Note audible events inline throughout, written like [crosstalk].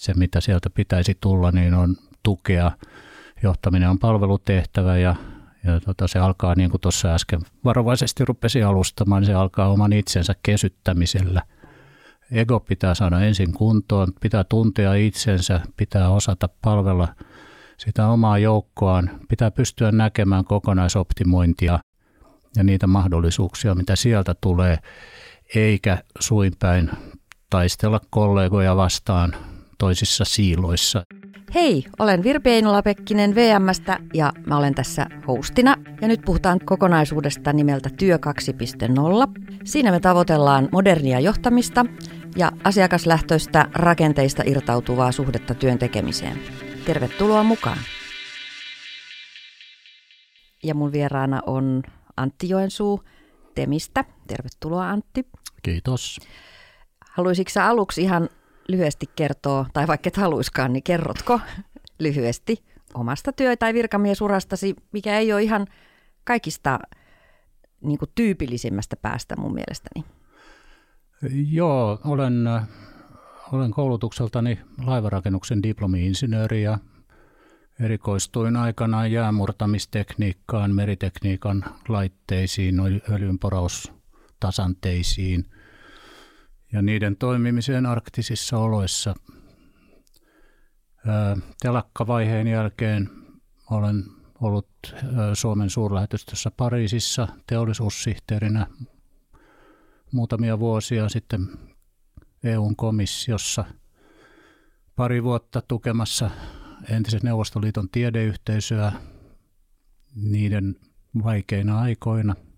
se, mitä sieltä pitäisi tulla, niin on tukea. Johtaminen on palvelutehtävä ja, ja tota, se alkaa, niin kuin tuossa äsken varovaisesti rupesi alustamaan, niin se alkaa oman itsensä kesyttämisellä. Ego pitää saada ensin kuntoon, pitää tuntea itsensä, pitää osata palvella sitä omaa joukkoaan, pitää pystyä näkemään kokonaisoptimointia ja niitä mahdollisuuksia, mitä sieltä tulee, eikä suinpäin taistella kollegoja vastaan toisissa siiloissa. Hei, olen Virpi Einola-Pekkinen VMstä ja mä olen tässä hostina. Ja nyt puhutaan kokonaisuudesta nimeltä Työ 2.0. Siinä me tavoitellaan modernia johtamista ja asiakaslähtöistä rakenteista irtautuvaa suhdetta työn tekemiseen. Tervetuloa mukaan. Ja mun vieraana on Antti Joensuu Temistä. Tervetuloa Antti. Kiitos. Haluaisitko aluksi ihan lyhyesti kertoa, tai vaikka et haluiskaan, niin kerrotko lyhyesti omasta työ- tai virkamiesurastasi, mikä ei ole ihan kaikista niin kuin tyypillisimmästä päästä mun mielestäni? Joo, olen, olen koulutukseltani laivarakennuksen diplomi-insinööri ja erikoistuin aikanaan jäämurtamistekniikkaan, meritekniikan laitteisiin, öljynporaustasanteisiin – ja niiden toimimiseen arktisissa oloissa. Telakkavaiheen jälkeen olen ollut Suomen suurlähetystössä Pariisissa teollisuussihteerinä muutamia vuosia sitten EUn komissiossa pari vuotta tukemassa entisen Neuvostoliiton tiedeyhteisöä niiden vaikeina aikoina –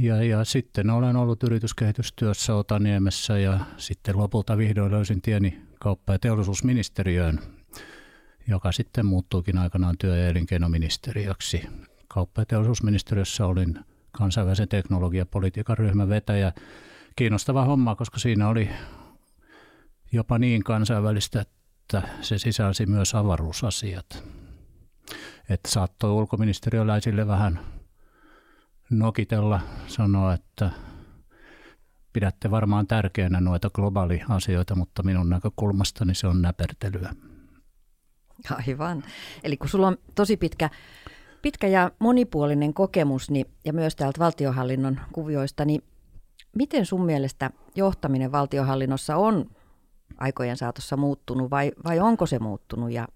ja, ja sitten olen ollut yrityskehitystyössä Otaniemessä ja sitten lopulta vihdoin löysin tieni kauppa- ja teollisuusministeriöön, joka sitten muuttuukin aikanaan työ- ja elinkeinoministeriöksi. Kauppa- ja teollisuusministeriössä olin kansainvälisen teknologiapolitiikan ryhmän vetäjä. Kiinnostava homma, koska siinä oli jopa niin kansainvälistä, että se sisälsi myös avaruusasiat. Että saattoi ulkoministeriöläisille vähän nokitella, sanoa, että pidätte varmaan tärkeänä noita globaaliasioita, mutta minun näkökulmastani se on näpertelyä. Aivan. Eli kun sulla on tosi pitkä, pitkä ja monipuolinen kokemus niin, ja myös täältä valtiohallinnon kuvioista, niin miten sun mielestä johtaminen valtiohallinnossa on aikojen saatossa muuttunut vai, vai onko se muuttunut ja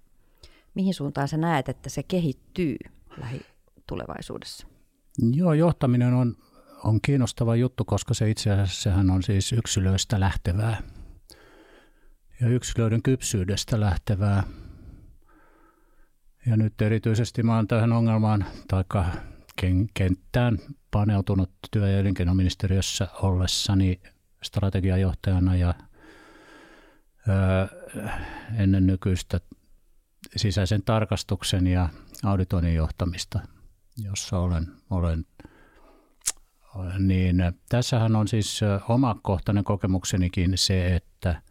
mihin suuntaan sä näet, että se kehittyy lähitulevaisuudessa? Joo, johtaminen on, on kiinnostava juttu, koska se itse asiassa sehän on siis yksilöistä lähtevää ja yksilöiden kypsyydestä lähtevää. Ja nyt erityisesti mä oon tähän ongelmaan tai kenttään paneutunut työ- ja elinkeinoministeriössä ollessani strategiajohtajana ja ää, ennen nykyistä sisäisen tarkastuksen ja auditoinnin johtamista – jossa olen, olen niin tässähän on siis omakohtainen kokemuksenikin se, että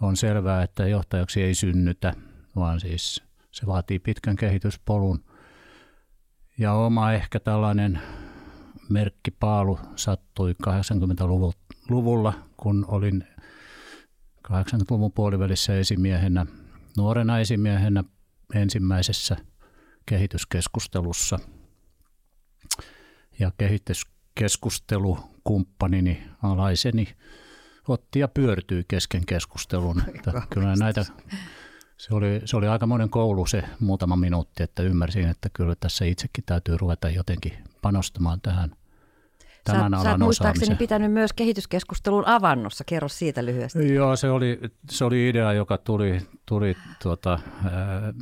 on selvää, että johtajaksi ei synnytä, vaan siis se vaatii pitkän kehityspolun. Ja oma ehkä tällainen merkkipaalu sattui 80-luvulla, kun olin 80-luvun puolivälissä esimiehenä, nuorena esimiehenä ensimmäisessä kehityskeskustelussa – ja kehityskeskustelukumppanini alaiseni otti ja pyörtyi kesken keskustelun. Että kyllä näitä, se oli, se oli aika monen koulu se muutama minuutti, että ymmärsin, että kyllä tässä itsekin täytyy ruveta jotenkin panostamaan tähän tämän sä, alan sä muistaakseni pitänyt myös kehityskeskustelun avannossa. Kerro siitä lyhyesti. Joo, se oli, se oli idea, joka tuli, tuli tuota,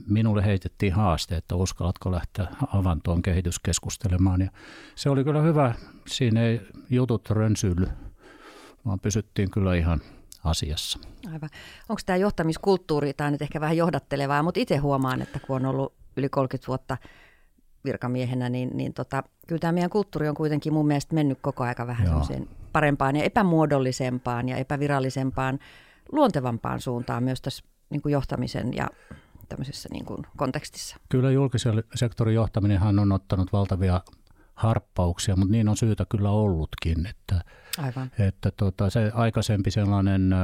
minulle heitettiin haaste, että uskallatko lähteä avantoon kehityskeskustelemaan. Ja se oli kyllä hyvä. Siinä ei jutut rönsyily, vaan pysyttiin kyllä ihan asiassa. Aivan. Onko tämä johtamiskulttuuri, tämä on nyt ehkä vähän johdattelevaa, mutta itse huomaan, että kun on ollut yli 30 vuotta virkamiehenä, niin, niin tota, kyllä tämä meidän kulttuuri on kuitenkin mun mielestä mennyt koko aika vähän semmoiseen parempaan ja epämuodollisempaan ja epävirallisempaan, luontevampaan suuntaan myös tässä niin kuin johtamisen ja tämmöisessä niin kuin kontekstissa. Kyllä julkisen sektorin johtaminenhan on ottanut valtavia harppauksia, mutta niin on syytä kyllä ollutkin, että, Aivan. että tota, se aikaisempi sellainen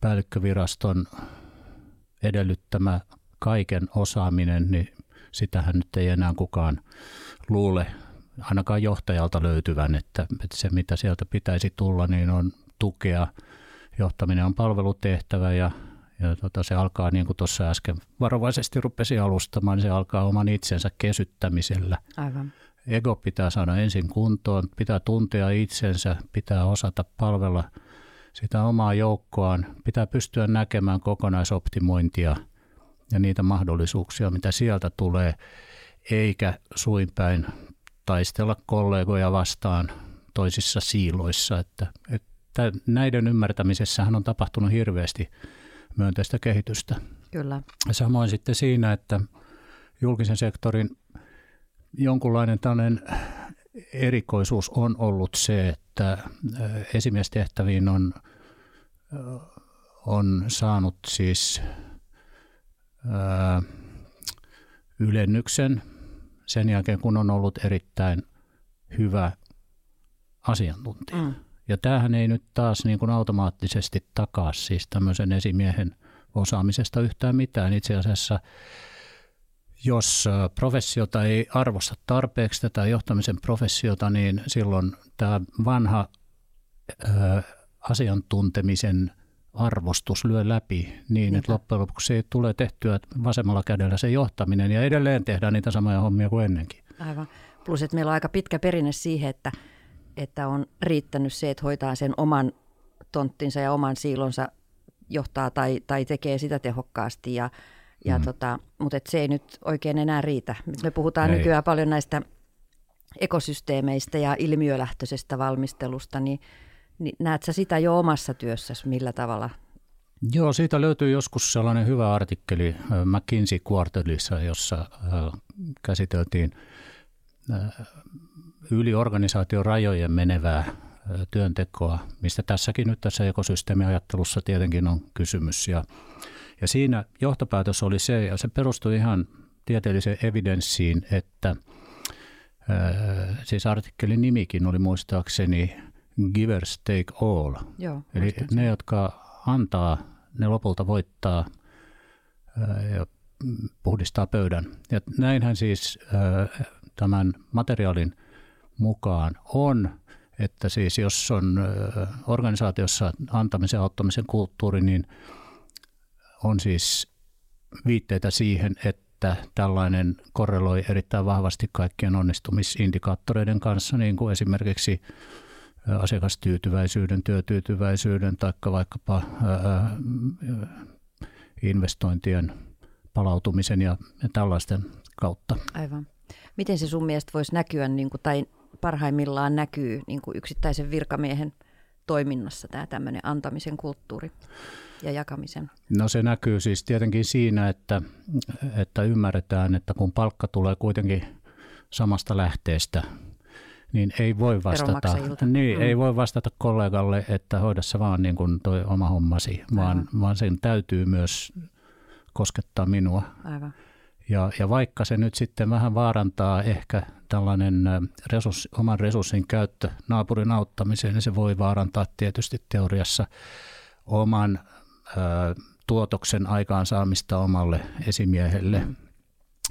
päällikköviraston edellyttämä kaiken osaaminen, niin sitähän nyt ei enää kukaan luule ainakaan johtajalta löytyvän, että, että se mitä sieltä pitäisi tulla, niin on tukea. Johtaminen on palvelutehtävä ja, ja tota, se alkaa, niin kuin tuossa äsken varovaisesti rupesi alustamaan, niin se alkaa oman itsensä kesyttämisellä. Aivan. Ego pitää saada ensin kuntoon, pitää tuntea itsensä, pitää osata palvella sitä omaa joukkoaan, pitää pystyä näkemään kokonaisoptimointia ja niitä mahdollisuuksia, mitä sieltä tulee, eikä suinpäin taistella kollegoja vastaan toisissa siiloissa. Että, että näiden ymmärtämisessähän on tapahtunut hirveästi myönteistä kehitystä. Kyllä. Samoin sitten siinä, että julkisen sektorin jonkunlainen tällainen erikoisuus on ollut se, että esimiestehtäviin on, on saanut siis ylennyksen sen jälkeen, kun on ollut erittäin hyvä asiantuntija. Mm. Ja tämähän ei nyt taas niin kuin automaattisesti takaa siis tämmöisen esimiehen osaamisesta yhtään mitään. Itse asiassa jos professiota ei arvosta tarpeeksi tätä johtamisen professiota, niin silloin tämä vanha ää, asiantuntemisen arvostus lyö läpi niin, että loppujen lopuksi ei tule tehtyä vasemmalla kädellä se johtaminen ja edelleen tehdään niitä samoja hommia kuin ennenkin. Aivan. Plus, että meillä on aika pitkä perinne siihen, että, että on riittänyt se, että hoitaa sen oman tonttinsa ja oman siilonsa johtaa tai, tai tekee sitä tehokkaasti ja, ja mm. tota, mutta et se ei nyt oikein enää riitä. Me puhutaan ei. nykyään paljon näistä ekosysteemeistä ja ilmiölähtöisestä valmistelusta, niin niin näet sä sitä jo omassa työssäsi, millä tavalla? Joo, siitä löytyy joskus sellainen hyvä artikkeli McKinsey Quarterlissa, jossa käsiteltiin yli organisaation rajojen menevää työntekoa, mistä tässäkin nyt tässä ekosysteemiajattelussa tietenkin on kysymys. Ja, ja siinä johtopäätös oli se, ja se perustui ihan tieteelliseen evidenssiin, että siis artikkelin nimikin oli muistaakseni givers take all. Joo, Eli ne, jotka antaa, ne lopulta voittaa ja puhdistaa pöydän. Ja näinhän siis tämän materiaalin mukaan on, että siis jos on organisaatiossa antamisen ja auttamisen kulttuuri, niin on siis viitteitä siihen, että tällainen korreloi erittäin vahvasti kaikkien onnistumisindikaattoreiden kanssa, niin kuin esimerkiksi asiakastyytyväisyyden, työtyytyväisyyden tai vaikkapa investointien palautumisen ja, tällaisten kautta. Aivan. Miten se sun mielestä voisi näkyä niin kuin, tai parhaimmillaan näkyy niin kuin yksittäisen virkamiehen toiminnassa tämä tämmöinen antamisen kulttuuri ja jakamisen? No se näkyy siis tietenkin siinä, että, että ymmärretään, että kun palkka tulee kuitenkin samasta lähteestä, niin ei voi vastata, niin, mm. ei voi vastata kollegalle, että hoidassa vaan niin kuin toi oma hommasi, vaan, vaan sen täytyy myös koskettaa minua. Aivan. Ja, ja vaikka se nyt sitten vähän vaarantaa ehkä tällainen resurs, oman resurssin käyttö naapurin auttamiseen, niin se voi vaarantaa tietysti teoriassa oman ö, tuotoksen aikaansaamista omalle esimiehelle. Mm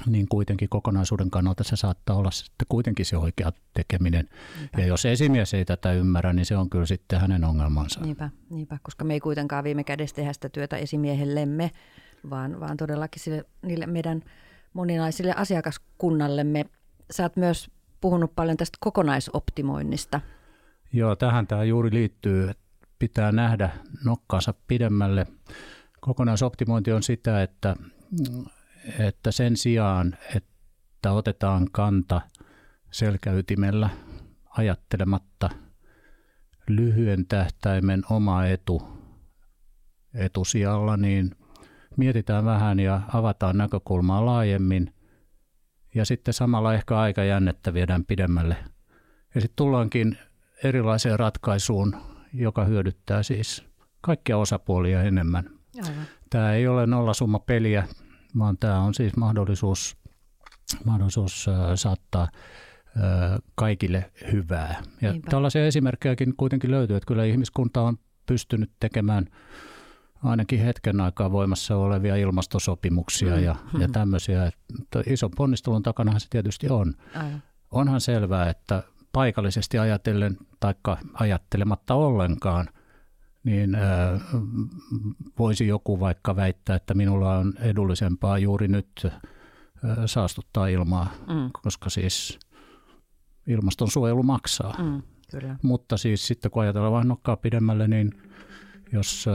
niin kuitenkin kokonaisuuden kannalta se saattaa olla sitten kuitenkin se oikea tekeminen. Niinpä. Ja jos esimies ei tätä ymmärrä, niin se on kyllä sitten hänen ongelmansa. Niinpä, niinpä koska me ei kuitenkaan viime kädessä tehdä sitä työtä esimiehellemme, vaan, vaan todellakin sille, niille meidän moninaisille asiakaskunnallemme. Sä oot myös puhunut paljon tästä kokonaisoptimoinnista. Joo, tähän tämä juuri liittyy, että pitää nähdä nokkaansa pidemmälle. Kokonaisoptimointi on sitä, että että sen sijaan, että otetaan kanta selkäytimellä ajattelematta lyhyen tähtäimen oma etu etusijalla, niin mietitään vähän ja avataan näkökulmaa laajemmin ja sitten samalla ehkä aika jännettä viedään pidemmälle. Ja sitten tullaankin erilaiseen ratkaisuun, joka hyödyttää siis kaikkia osapuolia enemmän. Aivan. Tämä ei ole nollasumma peliä, vaan tämä on siis mahdollisuus, mahdollisuus saattaa kaikille hyvää. Ja Niinpä. tällaisia esimerkkejäkin kuitenkin löytyy, että kyllä ihmiskunta on pystynyt tekemään ainakin hetken aikaa voimassa olevia ilmastosopimuksia mm. ja, ja tämmöisiä. Että ison ponnistelun takanahan se tietysti on. Aivan. Onhan selvää, että paikallisesti ajatellen tai ajattelematta ollenkaan, niin voisi joku vaikka väittää, että minulla on edullisempaa juuri nyt saastuttaa ilmaa, mm. koska siis ilmastonsuojelu maksaa. Mm, kyllä. Mutta siis sitten kun ajatellaan vähän nokkaa pidemmälle, niin jos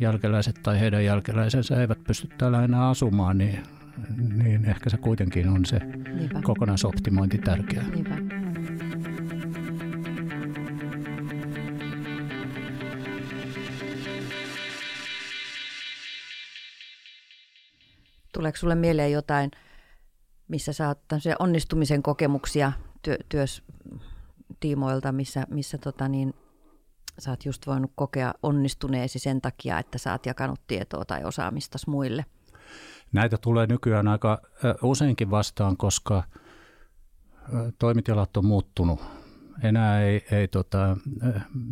jälkeläiset tai heidän jälkeläisensä eivät pysty täällä enää asumaan, niin, niin ehkä se kuitenkin on se Niinpä. kokonaisoptimointi tärkeää. Niinpä. Tuleeko sinulle mieleen jotain, missä sä oot onnistumisen kokemuksia työ, työstiimoilta, missä, missä tota niin, sä oot just voinut kokea onnistuneesi sen takia, että sä oot jakanut tietoa tai osaamista muille? Näitä tulee nykyään aika useinkin vastaan, koska toimitilat on muuttunut enää ei, ei tota,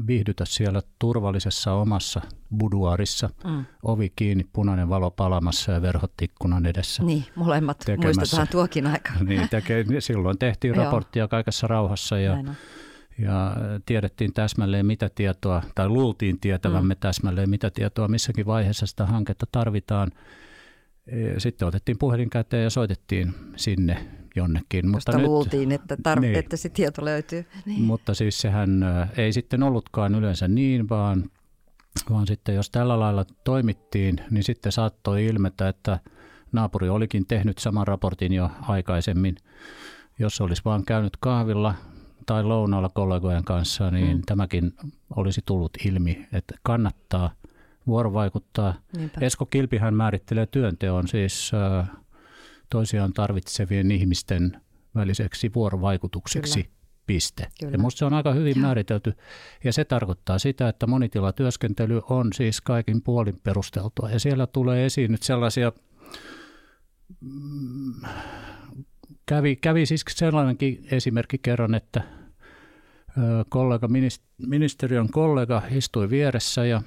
viihdytä siellä turvallisessa omassa buduarissa, mm. ovi kiinni, punainen valo palamassa ja verhot ikkunan edessä. Niin, molemmat tekemässä. muistetaan tuokin aika. [laughs] Niin, teke, silloin tehtiin raporttia kaikessa rauhassa ja, ja tiedettiin täsmälleen mitä tietoa, tai luultiin tietävämme mm. täsmälleen mitä tietoa missäkin vaiheessa sitä hanketta tarvitaan. E, sitten otettiin puhelin käteen ja soitettiin sinne jonnekin. Josta mutta luultiin, nyt, että, tar- niin, että se tieto löytyy. Niin. Mutta siis sehän ei sitten ollutkaan yleensä niin, vaan, vaan sitten jos tällä lailla toimittiin, niin sitten saattoi ilmetä, että naapuri olikin tehnyt saman raportin jo aikaisemmin. Jos olisi vaan käynyt kahvilla tai lounaalla kollegojen kanssa, niin hmm. tämäkin olisi tullut ilmi, että kannattaa vuorovaikuttaa. Niinpä. Esko Kilpihän määrittelee työnteon siis äh, toisiaan tarvitsevien ihmisten väliseksi vuorovaikutukseksi. Kyllä. Piste. Kyllä. Ja minusta se on aika hyvin määritelty. Ja se tarkoittaa sitä, että monitilatyöskentely on siis kaikin puolin perusteltua. Ja siellä tulee esiin nyt sellaisia, mm, kävi, kävi siis sellainenkin esimerkki kerran, että kollega, ministeriön kollega istui vieressä ja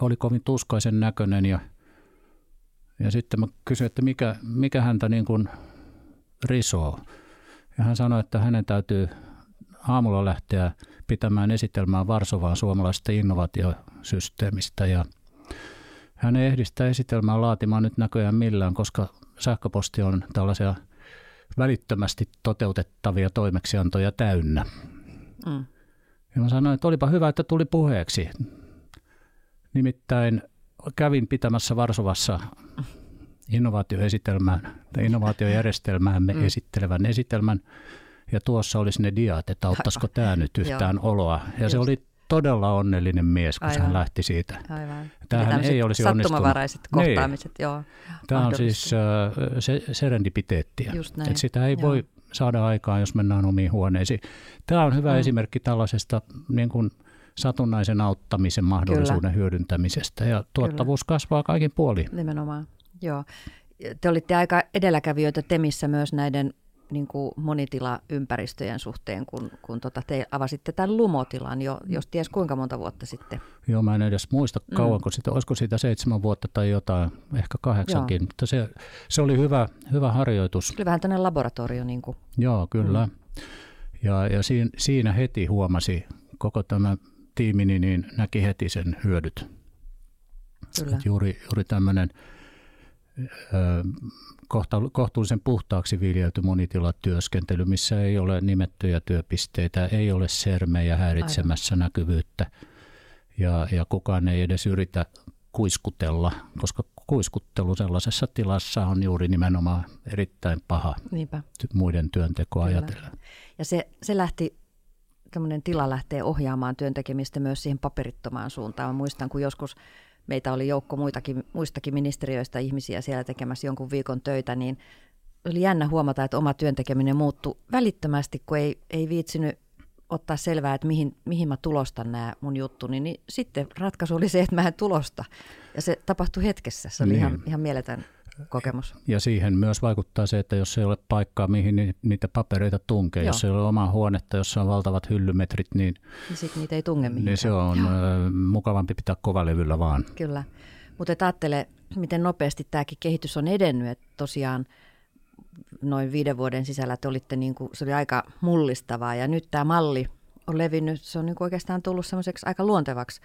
oli kovin tuskaisen näköinen ja – ja sitten mä kysyin, että mikä, mikä häntä niin kuin risoo. Ja hän sanoi, että hänen täytyy aamulla lähteä pitämään esitelmää Varsovaan suomalaisesta innovaatiosysteemistä. Ja hän ei ehdi sitä esitelmää laatimaan nyt näköjään millään, koska sähköposti on tällaisia välittömästi toteutettavia toimeksiantoja täynnä. Mm. Ja mä sanoin, että olipa hyvä, että tuli puheeksi. Nimittäin kävin pitämässä Varsovassa innovaatioesitelmään tai innovaatiojärjestelmäämme mm. esittelevän esitelmän. Ja tuossa olisi ne diat, että auttaisiko tämä nyt yhtään oloa. Ja Just. se oli todella onnellinen mies, kun Aivan. hän lähti siitä. Aivan. Tämähän ei olisi sattumavaraiset onnistunut. kohtaamiset, niin. joo. Tämä on siis uh, se, serendipiteettiä. Että sitä ei joo. voi saada aikaan, jos mennään omiin huoneisiin. Tämä on hyvä mm. esimerkki tällaisesta niin kuin – satunnaisen auttamisen mahdollisuuden Kyllä. hyödyntämisestä ja tuottavuus Kyllä. kasvaa kaikin puolin. Nimenomaan, joo. Te olitte aika edelläkävijöitä Temissä myös näiden niin kuin monitilaympäristöjen suhteen, kun, kun tota te avasitte tämän lumotilan jo, jos ties kuinka monta vuotta sitten. Joo, mä en edes muista mm. kauanko mm. sitä, olisiko siitä seitsemän vuotta tai jotain, ehkä kahdeksankin, Joo. mutta se, se oli hyvä, hyvä harjoitus. Oli vähän tämmöinen laboratorio. Niin kuin. Joo, kyllä. Mm. Ja, ja siinä, siinä heti huomasi koko tämä tiimini niin näki heti sen hyödyt. Kyllä. juuri, juuri tämmöinen kohtuullisen puhtaaksi viljelty monitilatyöskentely, missä ei ole nimettyjä työpisteitä, ei ole sermejä häiritsemässä Aivan. näkyvyyttä ja, ja kukaan ei edes yritä kuiskutella, koska kuiskuttelu sellaisessa tilassa on juuri nimenomaan erittäin paha Niinpä. muiden työntekoa ajatellen. Ja se, se lähti tämmöinen tila lähtee ohjaamaan työntekemistä myös siihen paperittomaan suuntaan. Mä muistan, kun joskus meitä oli joukko muitakin, muistakin ministeriöistä ihmisiä siellä tekemässä jonkun viikon töitä, niin oli jännä huomata, että oma työntekeminen muuttui välittömästi, kun ei, ei viitsinyt ottaa selvää, että mihin, mihin mä tulostan nämä mun juttuni, niin sitten ratkaisu oli se, että mä en tulosta. Ja se tapahtui hetkessä, se oli niin. ihan, ihan mieletön kokemus. Ja siihen myös vaikuttaa se, että jos ei ole paikkaa, mihin niitä papereita tunkee, Joo. jos ei ole omaa huonetta, jossa on valtavat hyllymetrit, niin, niin, sit niitä ei tunge mihinkään. niin se on Joo. mukavampi pitää kovalevyllä vaan. Kyllä, mutta ajattele, miten nopeasti tämäkin kehitys on edennyt, että tosiaan noin viiden vuoden sisällä te olitte, niin kuin, se oli aika mullistavaa ja nyt tämä malli on levinnyt, se on niin kuin oikeastaan tullut semmoiseksi aika luontevaksi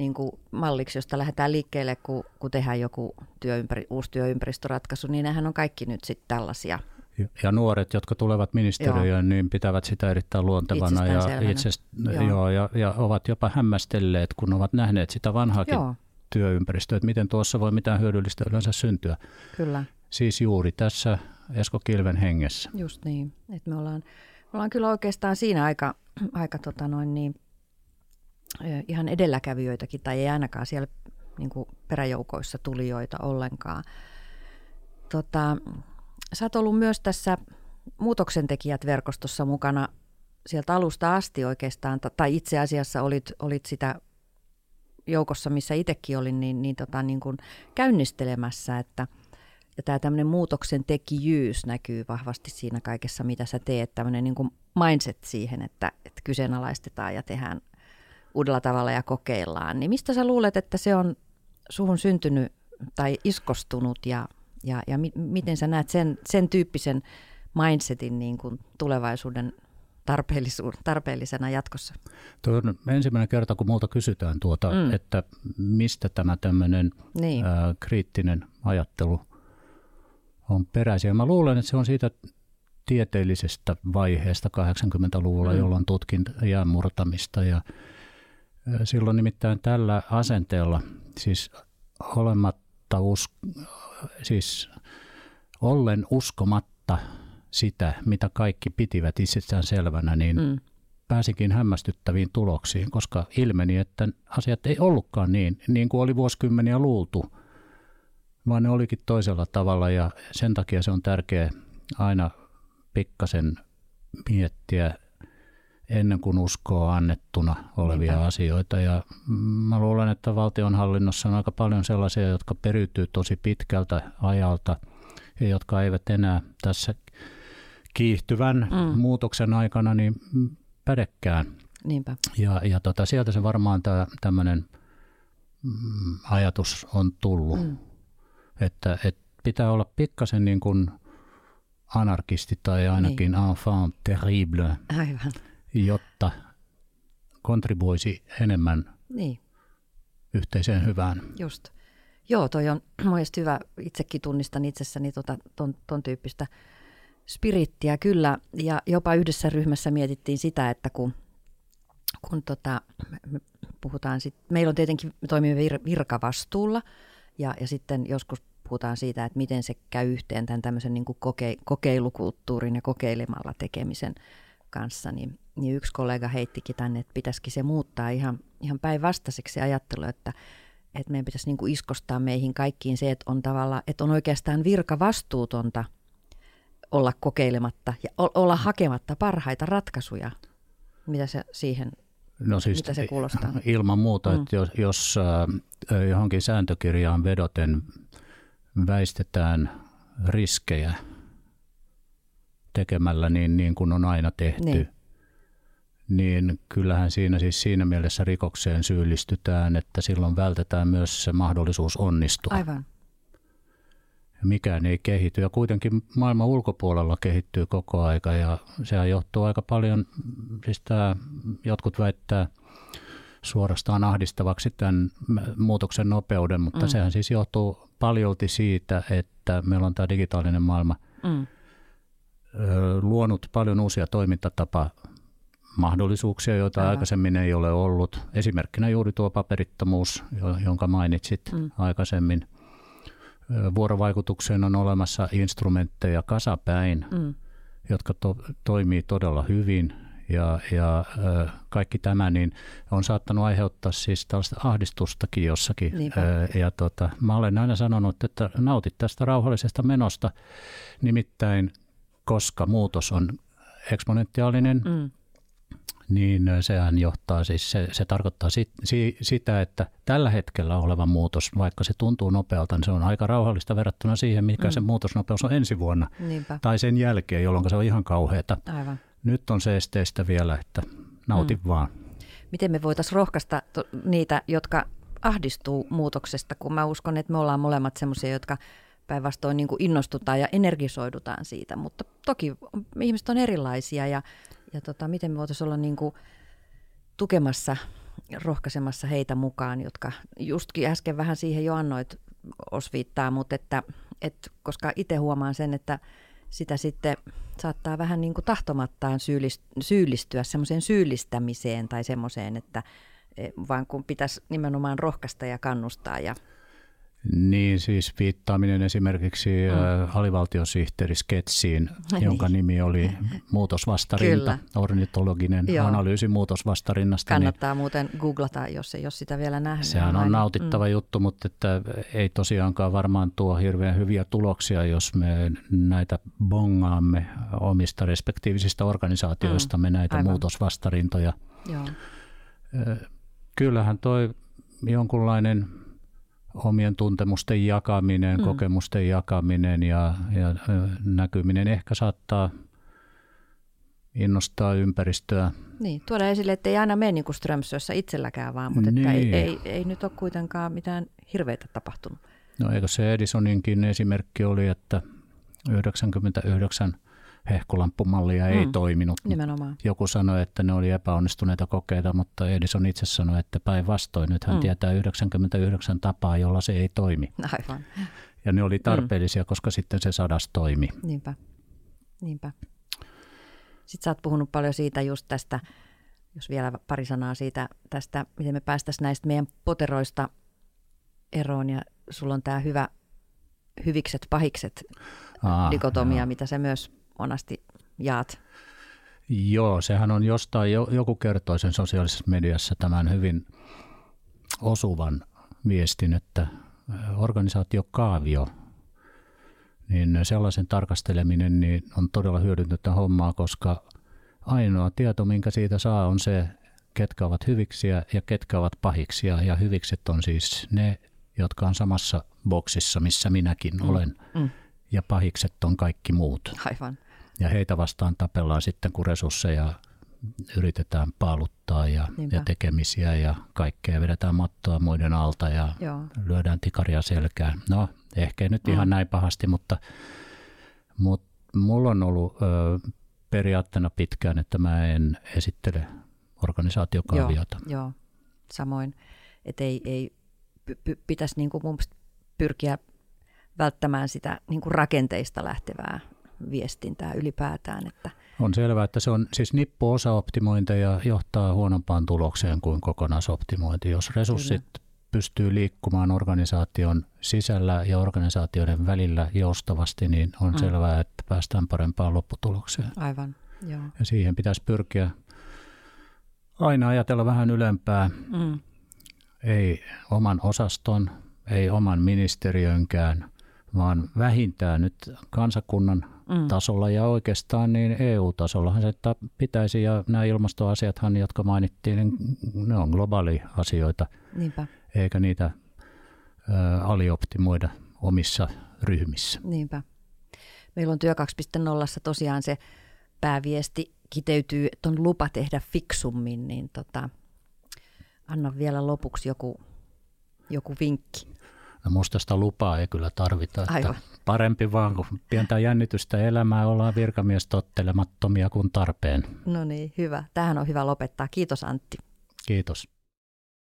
niin kuin malliksi, josta lähdetään liikkeelle, kun, kun tehdään joku työympäri, uusi työympäristöratkaisu, niin nehän on kaikki nyt sitten tällaisia. Ja nuoret, jotka tulevat ministeriöön, joo. niin pitävät sitä erittäin luontevana ja, itsest, joo. Joo, ja, ja ovat jopa hämmästelleet, kun ovat nähneet sitä vanhaakin joo. työympäristöä, että miten tuossa voi mitään hyödyllistä yleensä syntyä. Kyllä. Siis juuri tässä Esko Kilven hengessä. Just niin, että me ollaan, me ollaan kyllä oikeastaan siinä aika, aika tota noin niin, ihan edelläkävijöitäkin, tai ei ainakaan siellä niin kuin peräjoukoissa tulijoita ollenkaan. Tota, sä oot ollut myös tässä muutoksentekijät-verkostossa mukana sieltä alusta asti oikeastaan, tai itse asiassa olit, olit sitä joukossa, missä itsekin olin, niin, niin, tota, niin kuin käynnistelemässä, että ja tämä tämmöinen muutoksen tekijyys näkyy vahvasti siinä kaikessa, mitä sä teet, tämmöinen niin mindset siihen, että, että kyseenalaistetaan ja tehdään uudella tavalla ja kokeillaan, niin mistä sä luulet, että se on suhun syntynyt tai iskostunut ja, ja, ja mi, miten sä näet sen, sen tyyppisen mindsetin niin kuin tulevaisuuden tarpeellisena jatkossa? Tuo on ensimmäinen kerta, kun multa kysytään tuota, mm. että mistä tämä tämmöinen niin. ää, kriittinen ajattelu on peräisin. Ja mä luulen, että se on siitä tieteellisestä vaiheesta 80-luvulla, mm. jolloin tutkin jäänmurtamista ja Silloin nimittäin tällä asenteella, siis olematta us, siis ollen uskomatta sitä, mitä kaikki pitivät itsestään selvänä, niin mm. pääsikin hämmästyttäviin tuloksiin, koska ilmeni, että asiat ei ollutkaan niin, niin kuin oli vuosikymmeniä luultu, vaan ne olikin toisella tavalla ja sen takia se on tärkeää aina pikkasen miettiä ennen kuin uskoo annettuna olevia Niinpä. asioita. Ja mä luulen, että valtionhallinnossa on aika paljon sellaisia, jotka periytyy tosi pitkältä ajalta ja jotka eivät enää tässä kiihtyvän mm. muutoksen aikana niin pädekään. Niinpä. Ja, ja tota, sieltä se varmaan tämä tämmöinen mm, ajatus on tullut, mm. että, että pitää olla pikkasen niin kuin anarkisti tai ainakin niin. enfant terrible. Aivan jotta kontribuisi enemmän niin. yhteiseen hyvään. Just. Joo, toi on [clears throat] mielestäni hyvä. Itsekin tunnistan itsessäni tota, ton, ton tyyppistä spirittiä kyllä. Ja jopa yhdessä ryhmässä mietittiin sitä, että kun, kun tota, me puhutaan sit, meillä on tietenkin, me toimimme vir, virkavastuulla ja, ja sitten joskus puhutaan siitä, että miten se käy yhteen tämän tämmöisen niin koke, kokeilukulttuurin ja kokeilemalla tekemisen kanssa, niin niin yksi kollega heittikin tänne, että pitäisikin se muuttaa ihan, ihan päinvastaiseksi ajattelu, että, että meidän pitäisi niin kuin iskostaa meihin kaikkiin se, että on, tavalla, että on oikeastaan virka vastuutonta olla kokeilematta ja olla hakematta parhaita ratkaisuja. Mitä se siihen No siis Mitä se kuulostaa? [laughs] Ilman muuta, mm. että jos, jos äh, johonkin sääntökirjaan vedoten väistetään riskejä tekemällä niin, niin kuin on aina tehty, niin niin kyllähän siinä siis siinä mielessä rikokseen syyllistytään, että silloin vältetään myös se mahdollisuus onnistua. Aivan. Mikään ei kehity ja kuitenkin maailman ulkopuolella kehittyy koko aika ja sehän johtuu aika paljon, siis tämä, jotkut väittää suorastaan ahdistavaksi tämän muutoksen nopeuden, mutta mm. sehän siis johtuu paljolti siitä, että meillä on tämä digitaalinen maailma mm. Luonut paljon uusia toimintatapa mahdollisuuksia, joita Aha. aikaisemmin ei ole ollut. Esimerkkinä juuri tuo paperittomuus, jonka mainitsit mm. aikaisemmin. Vuorovaikutukseen on olemassa instrumentteja kasapäin, mm. jotka to, toimii todella hyvin. Ja, ja kaikki tämä niin on saattanut aiheuttaa siis tällaista ahdistustakin jossakin. Niinpä. Ja tota, mä olen aina sanonut, että nautit tästä rauhallisesta menosta, nimittäin koska muutos on eksponentiaalinen, mm Niin sehän johtaa siis, se, se tarkoittaa sit, si, sitä, että tällä hetkellä oleva muutos, vaikka se tuntuu nopealta, niin se on aika rauhallista verrattuna siihen, mikä mm. se muutosnopeus on ensi vuonna. Niinpä. Tai sen jälkeen, jolloin se on ihan kauheata. Aivan. Nyt on se esteistä vielä, että nauti mm. vaan. Miten me voitaisiin rohkaista niitä, jotka ahdistuu muutoksesta, kun mä uskon, että me ollaan molemmat semmoisia, jotka päinvastoin niin innostutaan ja energisoidutaan siitä, mutta toki ihmiset on erilaisia ja, ja tota, miten me voitaisiin olla niin kuin tukemassa, rohkaisemassa heitä mukaan, jotka justkin äsken vähän siihen jo annoit osviittaa, mutta että, että koska itse huomaan sen, että sitä sitten saattaa vähän niin kuin tahtomattaan syyllistyä semmoiseen syyllistämiseen tai semmoiseen, että e, vaan kun pitäisi nimenomaan rohkaista ja kannustaa ja niin, siis viittaaminen esimerkiksi mm. alivaltiosihteeri Sketsiin, niin. jonka nimi oli [laughs] muutosvastarinta, Kyllä. ornitologinen Joo. analyysi muutosvastarinnasta. Niin Kannattaa niin, muuten googlata, jos ei ole sitä vielä nähnyt. Sehän on nautittava mm. juttu, mutta että ei tosiaankaan varmaan tuo hirveän hyviä tuloksia, jos me näitä bongaamme omista respektiivisistä organisaatioista mm. näitä Aivan. muutosvastarintoja. Joo. Kyllähän toi jonkunlainen omien tuntemusten jakaminen, mm. kokemusten jakaminen ja, ja näkyminen ehkä saattaa innostaa ympäristöä. Niin, tuoda esille, että ei aina mene niin kuin Strömsössä itselläkään vaan, mutta niin. että ei, ei, ei nyt ole kuitenkaan mitään hirveitä tapahtunut. No eikö se Edisoninkin esimerkki oli, että 99 hehkulamppumallia ei mm, toiminut. Nimenomaan. Joku sanoi, että ne oli epäonnistuneita kokeita, mutta Edison itse sanoi, että päinvastoin. Nyt hän mm. tietää 99 tapaa, jolla se ei toimi. Aivan. Ja ne oli mm. tarpeellisia, mm. koska sitten se sadas toimi. Niinpä. Niinpä. Sitten sä oot puhunut paljon siitä just tästä, jos vielä pari sanaa siitä tästä, miten me päästäisiin näistä meidän poteroista eroon ja sulla on tämä hyvä hyvikset, pahikset ah, dikotomia, joo. mitä se myös monasti jaat? Joo, sehän on jostain, joku kertoi sen sosiaalisessa mediassa tämän hyvin osuvan viestin, että organisaatiokaavio, niin sellaisen tarkasteleminen niin on todella hyödyntöntä hommaa, koska ainoa tieto, minkä siitä saa, on se, ketkä ovat hyviksiä ja ketkä ovat pahiksia. Ja hyvikset on siis ne, jotka on samassa boksissa, missä minäkin mm. olen. Mm. Ja pahikset on kaikki muut. Aivan. Ja heitä vastaan tapellaan sitten, kun resursseja yritetään paaluttaa ja, ja tekemisiä ja kaikkea. Vedetään mattoa muiden alta ja Joo. lyödään tikaria selkään. No, ehkä nyt mm. ihan näin pahasti, mutta, mutta mulla on ollut ö, periaatteena pitkään, että mä en esittele organisaatiokaaviota. Joo, joo. samoin. Että ei, ei pitäisi niin kuin mun pyrkiä välttämään sitä niin kuin rakenteista lähtevää viestintää ylipäätään. Että on selvää, että se on siis nippuosaoptimointi ja johtaa huonompaan tulokseen kuin kokonaisoptimointi. Jos resurssit Kyllä. pystyy liikkumaan organisaation sisällä ja organisaatioiden välillä joustavasti, niin on mm. selvää, että päästään parempaan lopputulokseen. Aivan, joo. Ja siihen pitäisi pyrkiä aina ajatella vähän ylempää. Mm. Ei oman osaston, ei oman ministeriönkään, vaan vähintään nyt kansakunnan mm. tasolla ja oikeastaan niin EU-tasollahan se pitäisi ja nämä ilmastoasiathan, jotka mainittiin, niin ne on globaali asioita, Niinpä. eikä niitä ä, alioptimoida omissa ryhmissä. Niinpä. Meillä on työ 2.0 tosiaan se pääviesti kiteytyy, että on lupa tehdä fiksummin, niin tota, anna vielä lopuksi joku, joku vinkki. No musta sitä lupaa ei kyllä tarvita. Aivan. Että parempi vaan, kun pientä jännitystä elämää ollaan virkamies tottelemattomia kuin tarpeen. No niin, hyvä. Tähän on hyvä lopettaa. Kiitos Antti. Kiitos.